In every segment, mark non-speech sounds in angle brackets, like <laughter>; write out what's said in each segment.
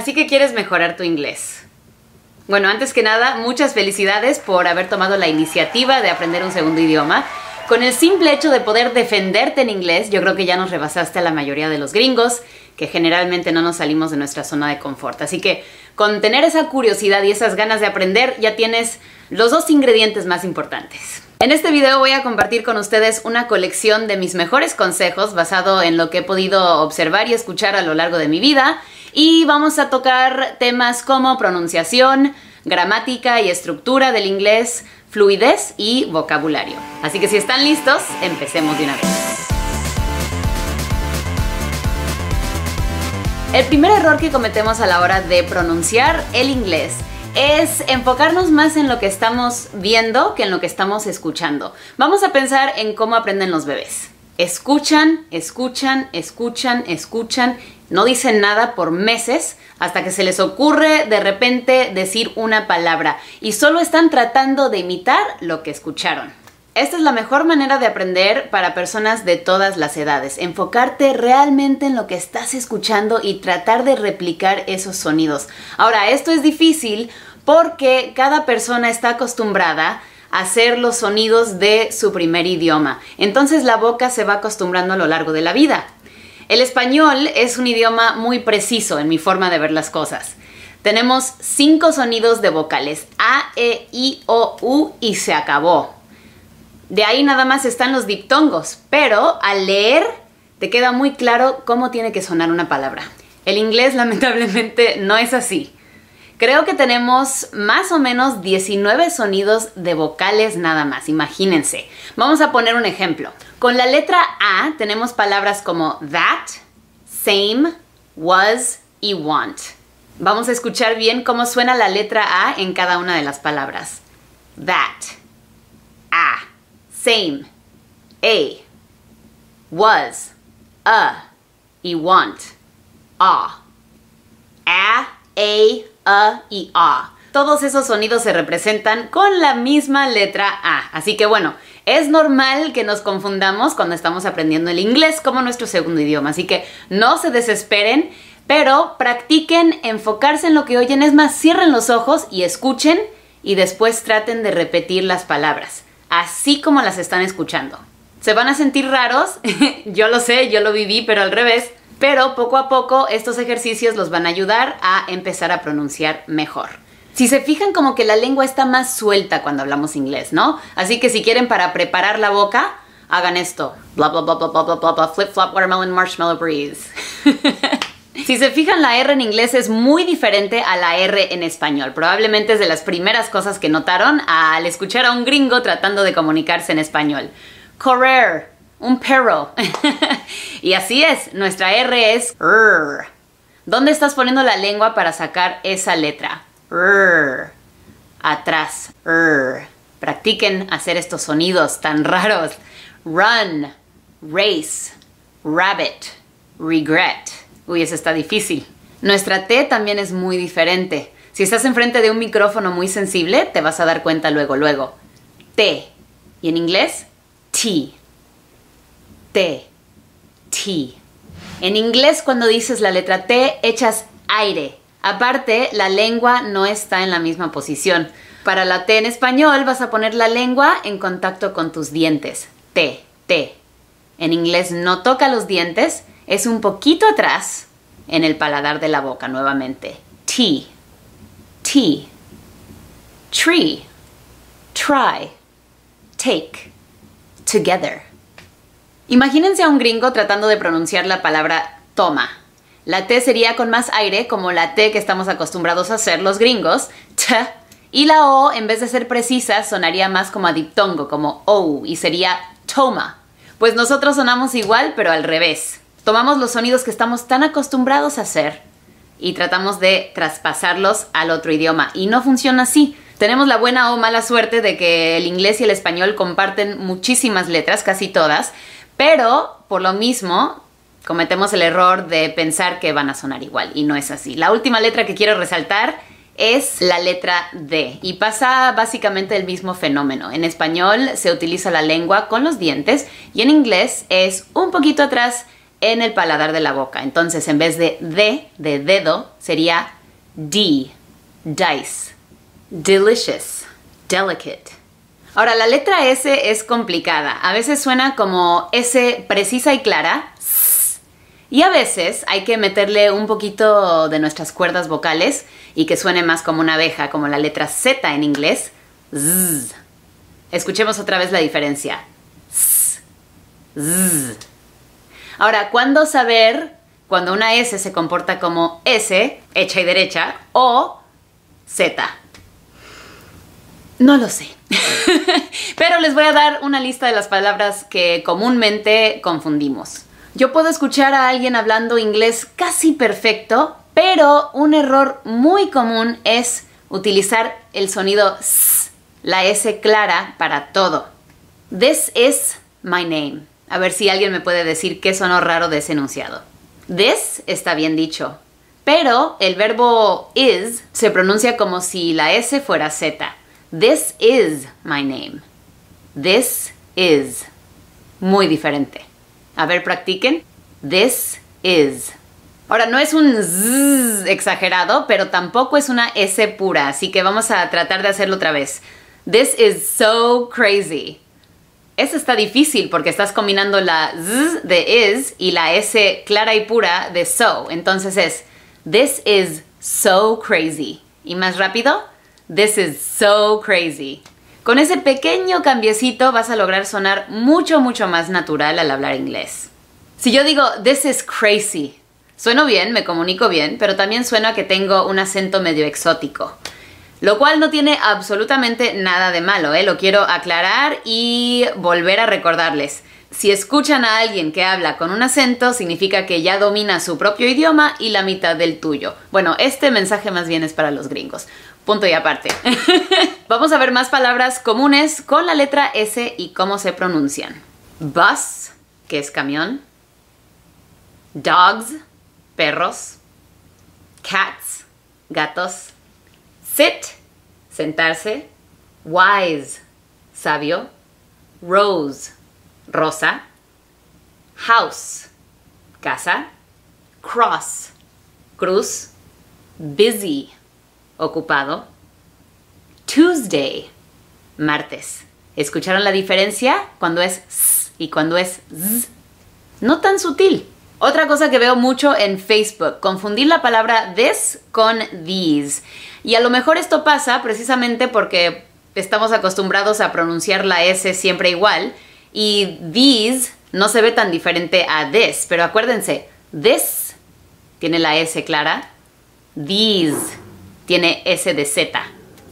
Así que quieres mejorar tu inglés. Bueno, antes que nada, muchas felicidades por haber tomado la iniciativa de aprender un segundo idioma. Con el simple hecho de poder defenderte en inglés, yo creo que ya nos rebasaste a la mayoría de los gringos, que generalmente no nos salimos de nuestra zona de confort. Así que con tener esa curiosidad y esas ganas de aprender, ya tienes los dos ingredientes más importantes. En este video voy a compartir con ustedes una colección de mis mejores consejos basado en lo que he podido observar y escuchar a lo largo de mi vida y vamos a tocar temas como pronunciación, gramática y estructura del inglés, fluidez y vocabulario. Así que si están listos, empecemos de una vez. El primer error que cometemos a la hora de pronunciar el inglés es enfocarnos más en lo que estamos viendo que en lo que estamos escuchando. Vamos a pensar en cómo aprenden los bebés. Escuchan, escuchan, escuchan, escuchan, no dicen nada por meses hasta que se les ocurre de repente decir una palabra y solo están tratando de imitar lo que escucharon. Esta es la mejor manera de aprender para personas de todas las edades, enfocarte realmente en lo que estás escuchando y tratar de replicar esos sonidos. Ahora, esto es difícil porque cada persona está acostumbrada a hacer los sonidos de su primer idioma, entonces la boca se va acostumbrando a lo largo de la vida. El español es un idioma muy preciso en mi forma de ver las cosas. Tenemos cinco sonidos de vocales, A, E, I, O, U y se acabó. De ahí nada más están los diptongos, pero al leer te queda muy claro cómo tiene que sonar una palabra. El inglés <laughs> lamentablemente no es así. Creo que tenemos más o menos 19 sonidos de vocales nada más, imagínense. Vamos a poner un ejemplo. Con la letra A tenemos palabras como that, same, was y want. Vamos a escuchar bien cómo suena la letra A en cada una de las palabras. That, a same, a, was, a y want, a, a, a, a y a. Todos esos sonidos se representan con la misma letra A. Así que bueno, es normal que nos confundamos cuando estamos aprendiendo el inglés como nuestro segundo idioma. Así que no se desesperen, pero practiquen enfocarse en lo que oyen. Es más, cierren los ojos y escuchen y después traten de repetir las palabras así como las están escuchando. Se van a sentir raros, <laughs> yo lo sé, yo lo viví, pero al revés. Pero poco a poco estos ejercicios los van a ayudar a empezar a pronunciar mejor. Si se fijan como que la lengua está más suelta cuando hablamos inglés, ¿no? Así que si quieren para preparar la boca, hagan esto. Bla bla bla bla bla bla bla flip flop watermelon marshmallow breeze. <laughs> Si se fijan, la R en inglés es muy diferente a la R en español. Probablemente es de las primeras cosas que notaron al escuchar a un gringo tratando de comunicarse en español. Correr, un perro. <laughs> y así es, nuestra R es R. ¿Dónde estás poniendo la lengua para sacar esa letra? R. Atrás. R. Practiquen hacer estos sonidos tan raros. Run, race, rabbit, regret. Uy, eso está difícil. Nuestra T también es muy diferente. Si estás enfrente de un micrófono muy sensible, te vas a dar cuenta luego, luego. T. Y en inglés, T. T. T. En inglés, cuando dices la letra T, echas aire. Aparte, la lengua no está en la misma posición. Para la T en español, vas a poner la lengua en contacto con tus dientes. T, T. En inglés no toca los dientes, es un poquito atrás en el paladar de la boca nuevamente. T, T, tree, try, take, together. Imagínense a un gringo tratando de pronunciar la palabra toma. La T sería con más aire, como la T que estamos acostumbrados a hacer los gringos, t, y la O, en vez de ser precisa, sonaría más como a diptongo, como O, y sería toma. Pues nosotros sonamos igual, pero al revés tomamos los sonidos que estamos tan acostumbrados a hacer y tratamos de traspasarlos al otro idioma. Y no funciona así. Tenemos la buena o mala suerte de que el inglés y el español comparten muchísimas letras, casi todas, pero por lo mismo cometemos el error de pensar que van a sonar igual y no es así. La última letra que quiero resaltar es la letra D y pasa básicamente el mismo fenómeno. En español se utiliza la lengua con los dientes y en inglés es un poquito atrás en el paladar de la boca. Entonces, en vez de D, de dedo, sería D, dice, delicious, delicate. Ahora, la letra S es complicada. A veces suena como S precisa y clara. Y a veces hay que meterle un poquito de nuestras cuerdas vocales y que suene más como una abeja, como la letra Z en inglés. Escuchemos otra vez la diferencia. Ahora, ¿cuándo saber cuando una S se comporta como S, hecha y derecha, o Z? No lo sé. <laughs> Pero les voy a dar una lista de las palabras que comúnmente confundimos. Yo puedo escuchar a alguien hablando inglés casi perfecto, pero un error muy común es utilizar el sonido S, la S clara para todo. This is my name. A ver si alguien me puede decir qué sonó raro de ese enunciado. This está bien dicho, pero el verbo is se pronuncia como si la S fuera Z. This is my name. This is. Muy diferente. A ver, practiquen. This is. Ahora, no es un z exagerado, pero tampoco es una S pura, así que vamos a tratar de hacerlo otra vez. This is so crazy. Eso está difícil porque estás combinando la z de is y la S clara y pura de so. Entonces es This is so crazy. Y más rápido, This is so crazy. Con ese pequeño cambiecito vas a lograr sonar mucho, mucho más natural al hablar inglés. Si yo digo This is crazy, sueno bien, me comunico bien, pero también suena que tengo un acento medio exótico. Lo cual no tiene absolutamente nada de malo, ¿eh? lo quiero aclarar y volver a recordarles. Si escuchan a alguien que habla con un acento, significa que ya domina su propio idioma y la mitad del tuyo. Bueno, este mensaje más bien es para los gringos. Punto y aparte. <laughs> Vamos a ver más palabras comunes con la letra S y cómo se pronuncian. Bus, que es camión. Dogs, perros. Cats, gatos. Sit, sentarse. Wise, sabio. Rose, rosa. House, casa. Cross, cruz. Busy, ocupado. Tuesday, martes. ¿Escucharon la diferencia cuando es s y cuando es z? No tan sutil. Otra cosa que veo mucho en Facebook, confundir la palabra this con these. Y a lo mejor esto pasa precisamente porque estamos acostumbrados a pronunciar la S siempre igual y these no se ve tan diferente a this, pero acuérdense, this tiene la S clara, these tiene S de Z.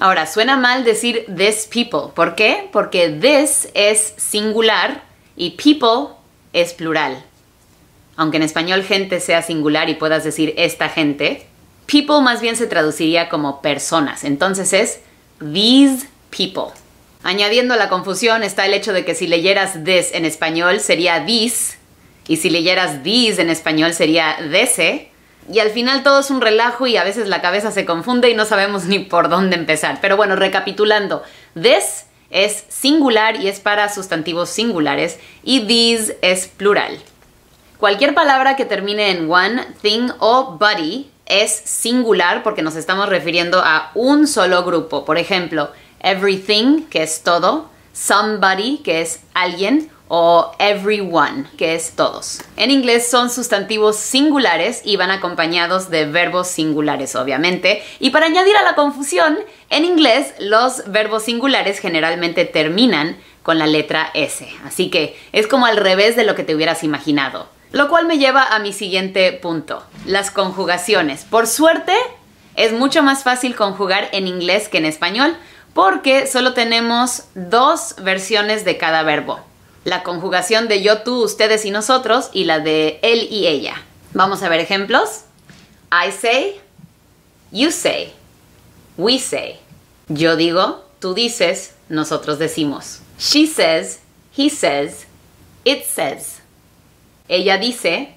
Ahora, suena mal decir this people. ¿Por qué? Porque this es singular y people es plural aunque en español gente sea singular y puedas decir esta gente, people más bien se traduciría como personas. Entonces es these people. Añadiendo la confusión está el hecho de que si leyeras this en español sería this y si leyeras these en español sería dese. Y al final todo es un relajo y a veces la cabeza se confunde y no sabemos ni por dónde empezar. Pero bueno, recapitulando, this es singular y es para sustantivos singulares y these es plural. Cualquier palabra que termine en one, thing o body es singular porque nos estamos refiriendo a un solo grupo. Por ejemplo, everything, que es todo, somebody, que es alguien, o everyone, que es todos. En inglés son sustantivos singulares y van acompañados de verbos singulares, obviamente. Y para añadir a la confusión, en inglés los verbos singulares generalmente terminan con la letra S. Así que es como al revés de lo que te hubieras imaginado. Lo cual me lleva a mi siguiente punto, las conjugaciones. Por suerte, es mucho más fácil conjugar en inglés que en español porque solo tenemos dos versiones de cada verbo. La conjugación de yo, tú, ustedes y nosotros y la de él y ella. Vamos a ver ejemplos. I say, you say, we say. Yo digo, tú dices, nosotros decimos. She says, he says, it says. Ella dice,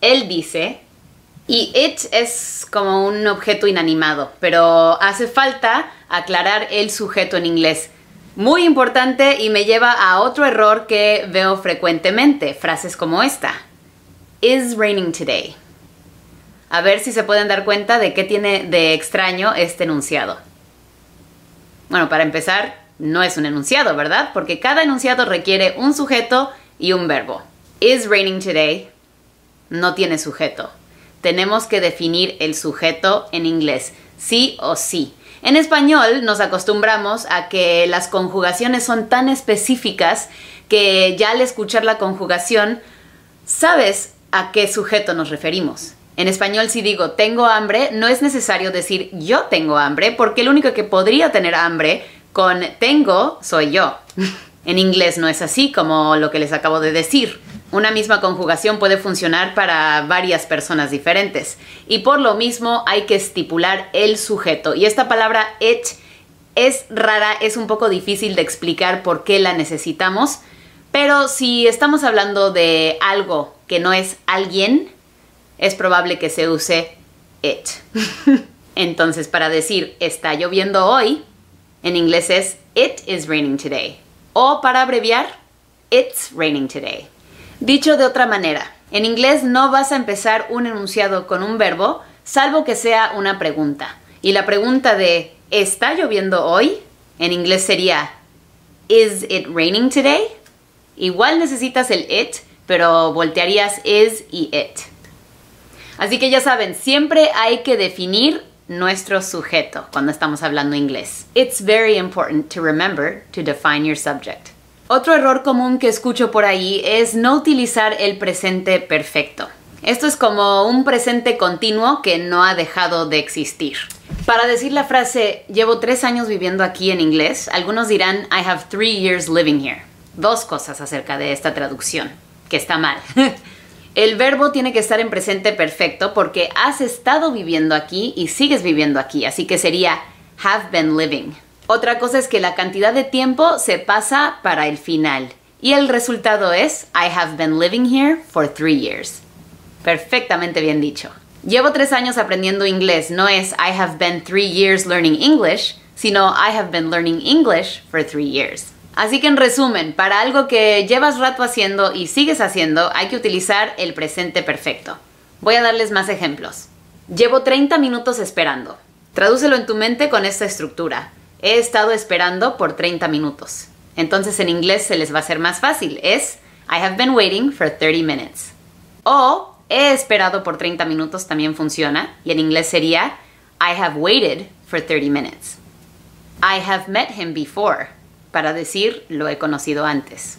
él dice, y it es como un objeto inanimado, pero hace falta aclarar el sujeto en inglés. Muy importante y me lleva a otro error que veo frecuentemente, frases como esta. is raining today. A ver si se pueden dar cuenta de qué tiene de extraño este enunciado. Bueno, para empezar, no es un enunciado, ¿verdad? Porque cada enunciado requiere un sujeto y un verbo. Is raining today no tiene sujeto. Tenemos que definir el sujeto en inglés, sí o sí. En español nos acostumbramos a que las conjugaciones son tan específicas que ya al escuchar la conjugación sabes a qué sujeto nos referimos. En español si digo tengo hambre, no es necesario decir yo tengo hambre, porque el único que podría tener hambre con tengo soy yo. <laughs> en inglés no es así como lo que les acabo de decir. Una misma conjugación puede funcionar para varias personas diferentes y por lo mismo hay que estipular el sujeto. Y esta palabra it es rara, es un poco difícil de explicar por qué la necesitamos, pero si estamos hablando de algo que no es alguien, es probable que se use it. <laughs> Entonces, para decir está lloviendo hoy, en inglés es It is raining today. O para abreviar, It's raining today. Dicho de otra manera, en inglés no vas a empezar un enunciado con un verbo, salvo que sea una pregunta. Y la pregunta de ¿está lloviendo hoy? En inglés sería Is it raining today? Igual necesitas el it, pero voltearías is y it. Así que ya saben, siempre hay que definir nuestro sujeto cuando estamos hablando inglés. It's very important to remember to define your subject. Otro error común que escucho por ahí es no utilizar el presente perfecto. Esto es como un presente continuo que no ha dejado de existir. Para decir la frase llevo tres años viviendo aquí en inglés, algunos dirán I have three years living here. Dos cosas acerca de esta traducción, que está mal. <laughs> El verbo tiene que estar en presente perfecto porque has estado viviendo aquí y sigues viviendo aquí, así que sería have been living. Otra cosa es que la cantidad de tiempo se pasa para el final y el resultado es I have been living here for three years. Perfectamente bien dicho. Llevo tres años aprendiendo inglés, no es I have been three years learning English, sino I have been learning English for three years. Así que en resumen, para algo que llevas rato haciendo y sigues haciendo, hay que utilizar el presente perfecto. Voy a darles más ejemplos. Llevo 30 minutos esperando. Tradúcelo en tu mente con esta estructura. He estado esperando por 30 minutos. Entonces en inglés se les va a hacer más fácil. Es I have been waiting for 30 minutes. O he esperado por 30 minutos también funciona. Y en inglés sería I have waited for 30 minutes. I have met him before para decir lo he conocido antes.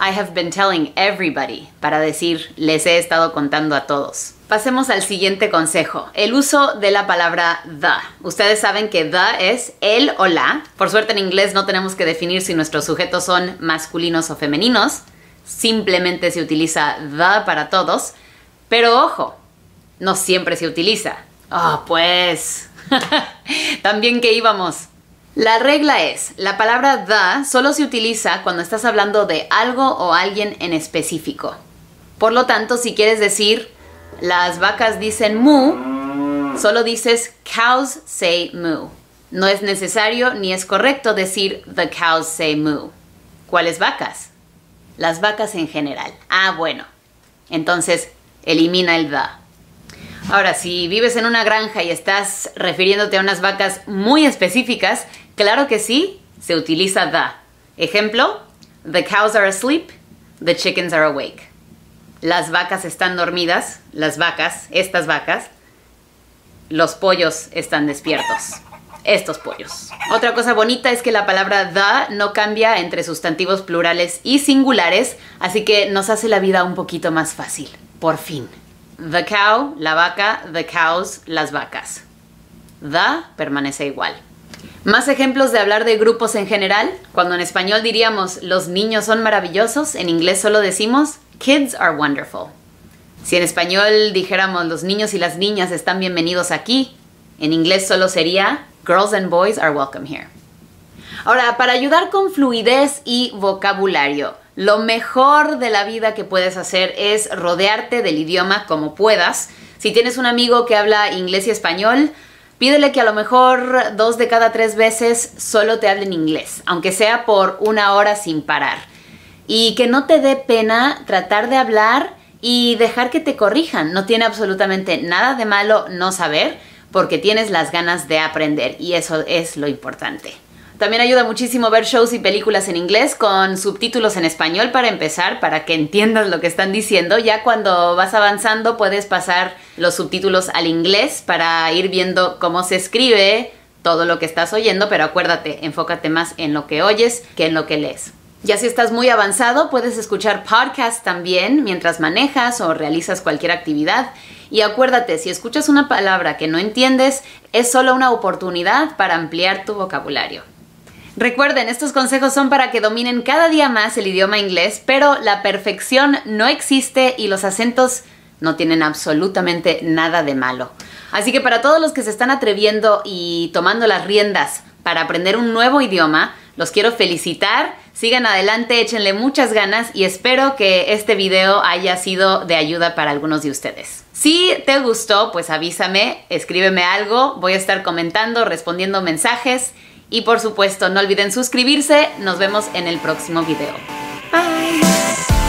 I have been telling everybody para decir les he estado contando a todos. Pasemos al siguiente consejo, el uso de la palabra the. Ustedes saben que the es el o la. Por suerte en inglés no tenemos que definir si nuestros sujetos son masculinos o femeninos. Simplemente se utiliza the para todos. Pero ojo, no siempre se utiliza. Oh, pues. <laughs> También que íbamos. La regla es, la palabra the solo se utiliza cuando estás hablando de algo o alguien en específico. Por lo tanto, si quieres decir las vacas dicen moo, solo dices cows say moo. No es necesario ni es correcto decir the cows say moo. ¿Cuáles vacas? Las vacas en general. Ah, bueno. Entonces, elimina el the. Ahora, si vives en una granja y estás refiriéndote a unas vacas muy específicas, claro que sí, se utiliza the. Ejemplo, the cows are asleep, the chickens are awake. Las vacas están dormidas, las vacas, estas vacas, los pollos están despiertos. Estos pollos. Otra cosa bonita es que la palabra the no cambia entre sustantivos plurales y singulares, así que nos hace la vida un poquito más fácil. Por fin. The cow, la vaca, the cows, las vacas. The permanece igual. Más ejemplos de hablar de grupos en general. Cuando en español diríamos los niños son maravillosos, en inglés solo decimos kids are wonderful. Si en español dijéramos los niños y las niñas están bienvenidos aquí, en inglés solo sería girls and boys are welcome here. Ahora, para ayudar con fluidez y vocabulario, lo mejor de la vida que puedes hacer es rodearte del idioma como puedas. Si tienes un amigo que habla inglés y español, pídele que a lo mejor dos de cada tres veces solo te hable en inglés, aunque sea por una hora sin parar. Y que no te dé pena tratar de hablar y dejar que te corrijan. No tiene absolutamente nada de malo no saber porque tienes las ganas de aprender y eso es lo importante. También ayuda muchísimo ver shows y películas en inglés con subtítulos en español para empezar, para que entiendas lo que están diciendo. Ya cuando vas avanzando puedes pasar los subtítulos al inglés para ir viendo cómo se escribe todo lo que estás oyendo, pero acuérdate, enfócate más en lo que oyes que en lo que lees. Ya si estás muy avanzado, puedes escuchar podcasts también mientras manejas o realizas cualquier actividad. Y acuérdate, si escuchas una palabra que no entiendes, es solo una oportunidad para ampliar tu vocabulario. Recuerden, estos consejos son para que dominen cada día más el idioma inglés, pero la perfección no existe y los acentos no tienen absolutamente nada de malo. Así que para todos los que se están atreviendo y tomando las riendas para aprender un nuevo idioma, los quiero felicitar, sigan adelante, échenle muchas ganas y espero que este video haya sido de ayuda para algunos de ustedes. Si te gustó, pues avísame, escríbeme algo, voy a estar comentando, respondiendo mensajes y por supuesto no olviden suscribirse, nos vemos en el próximo video. Bye.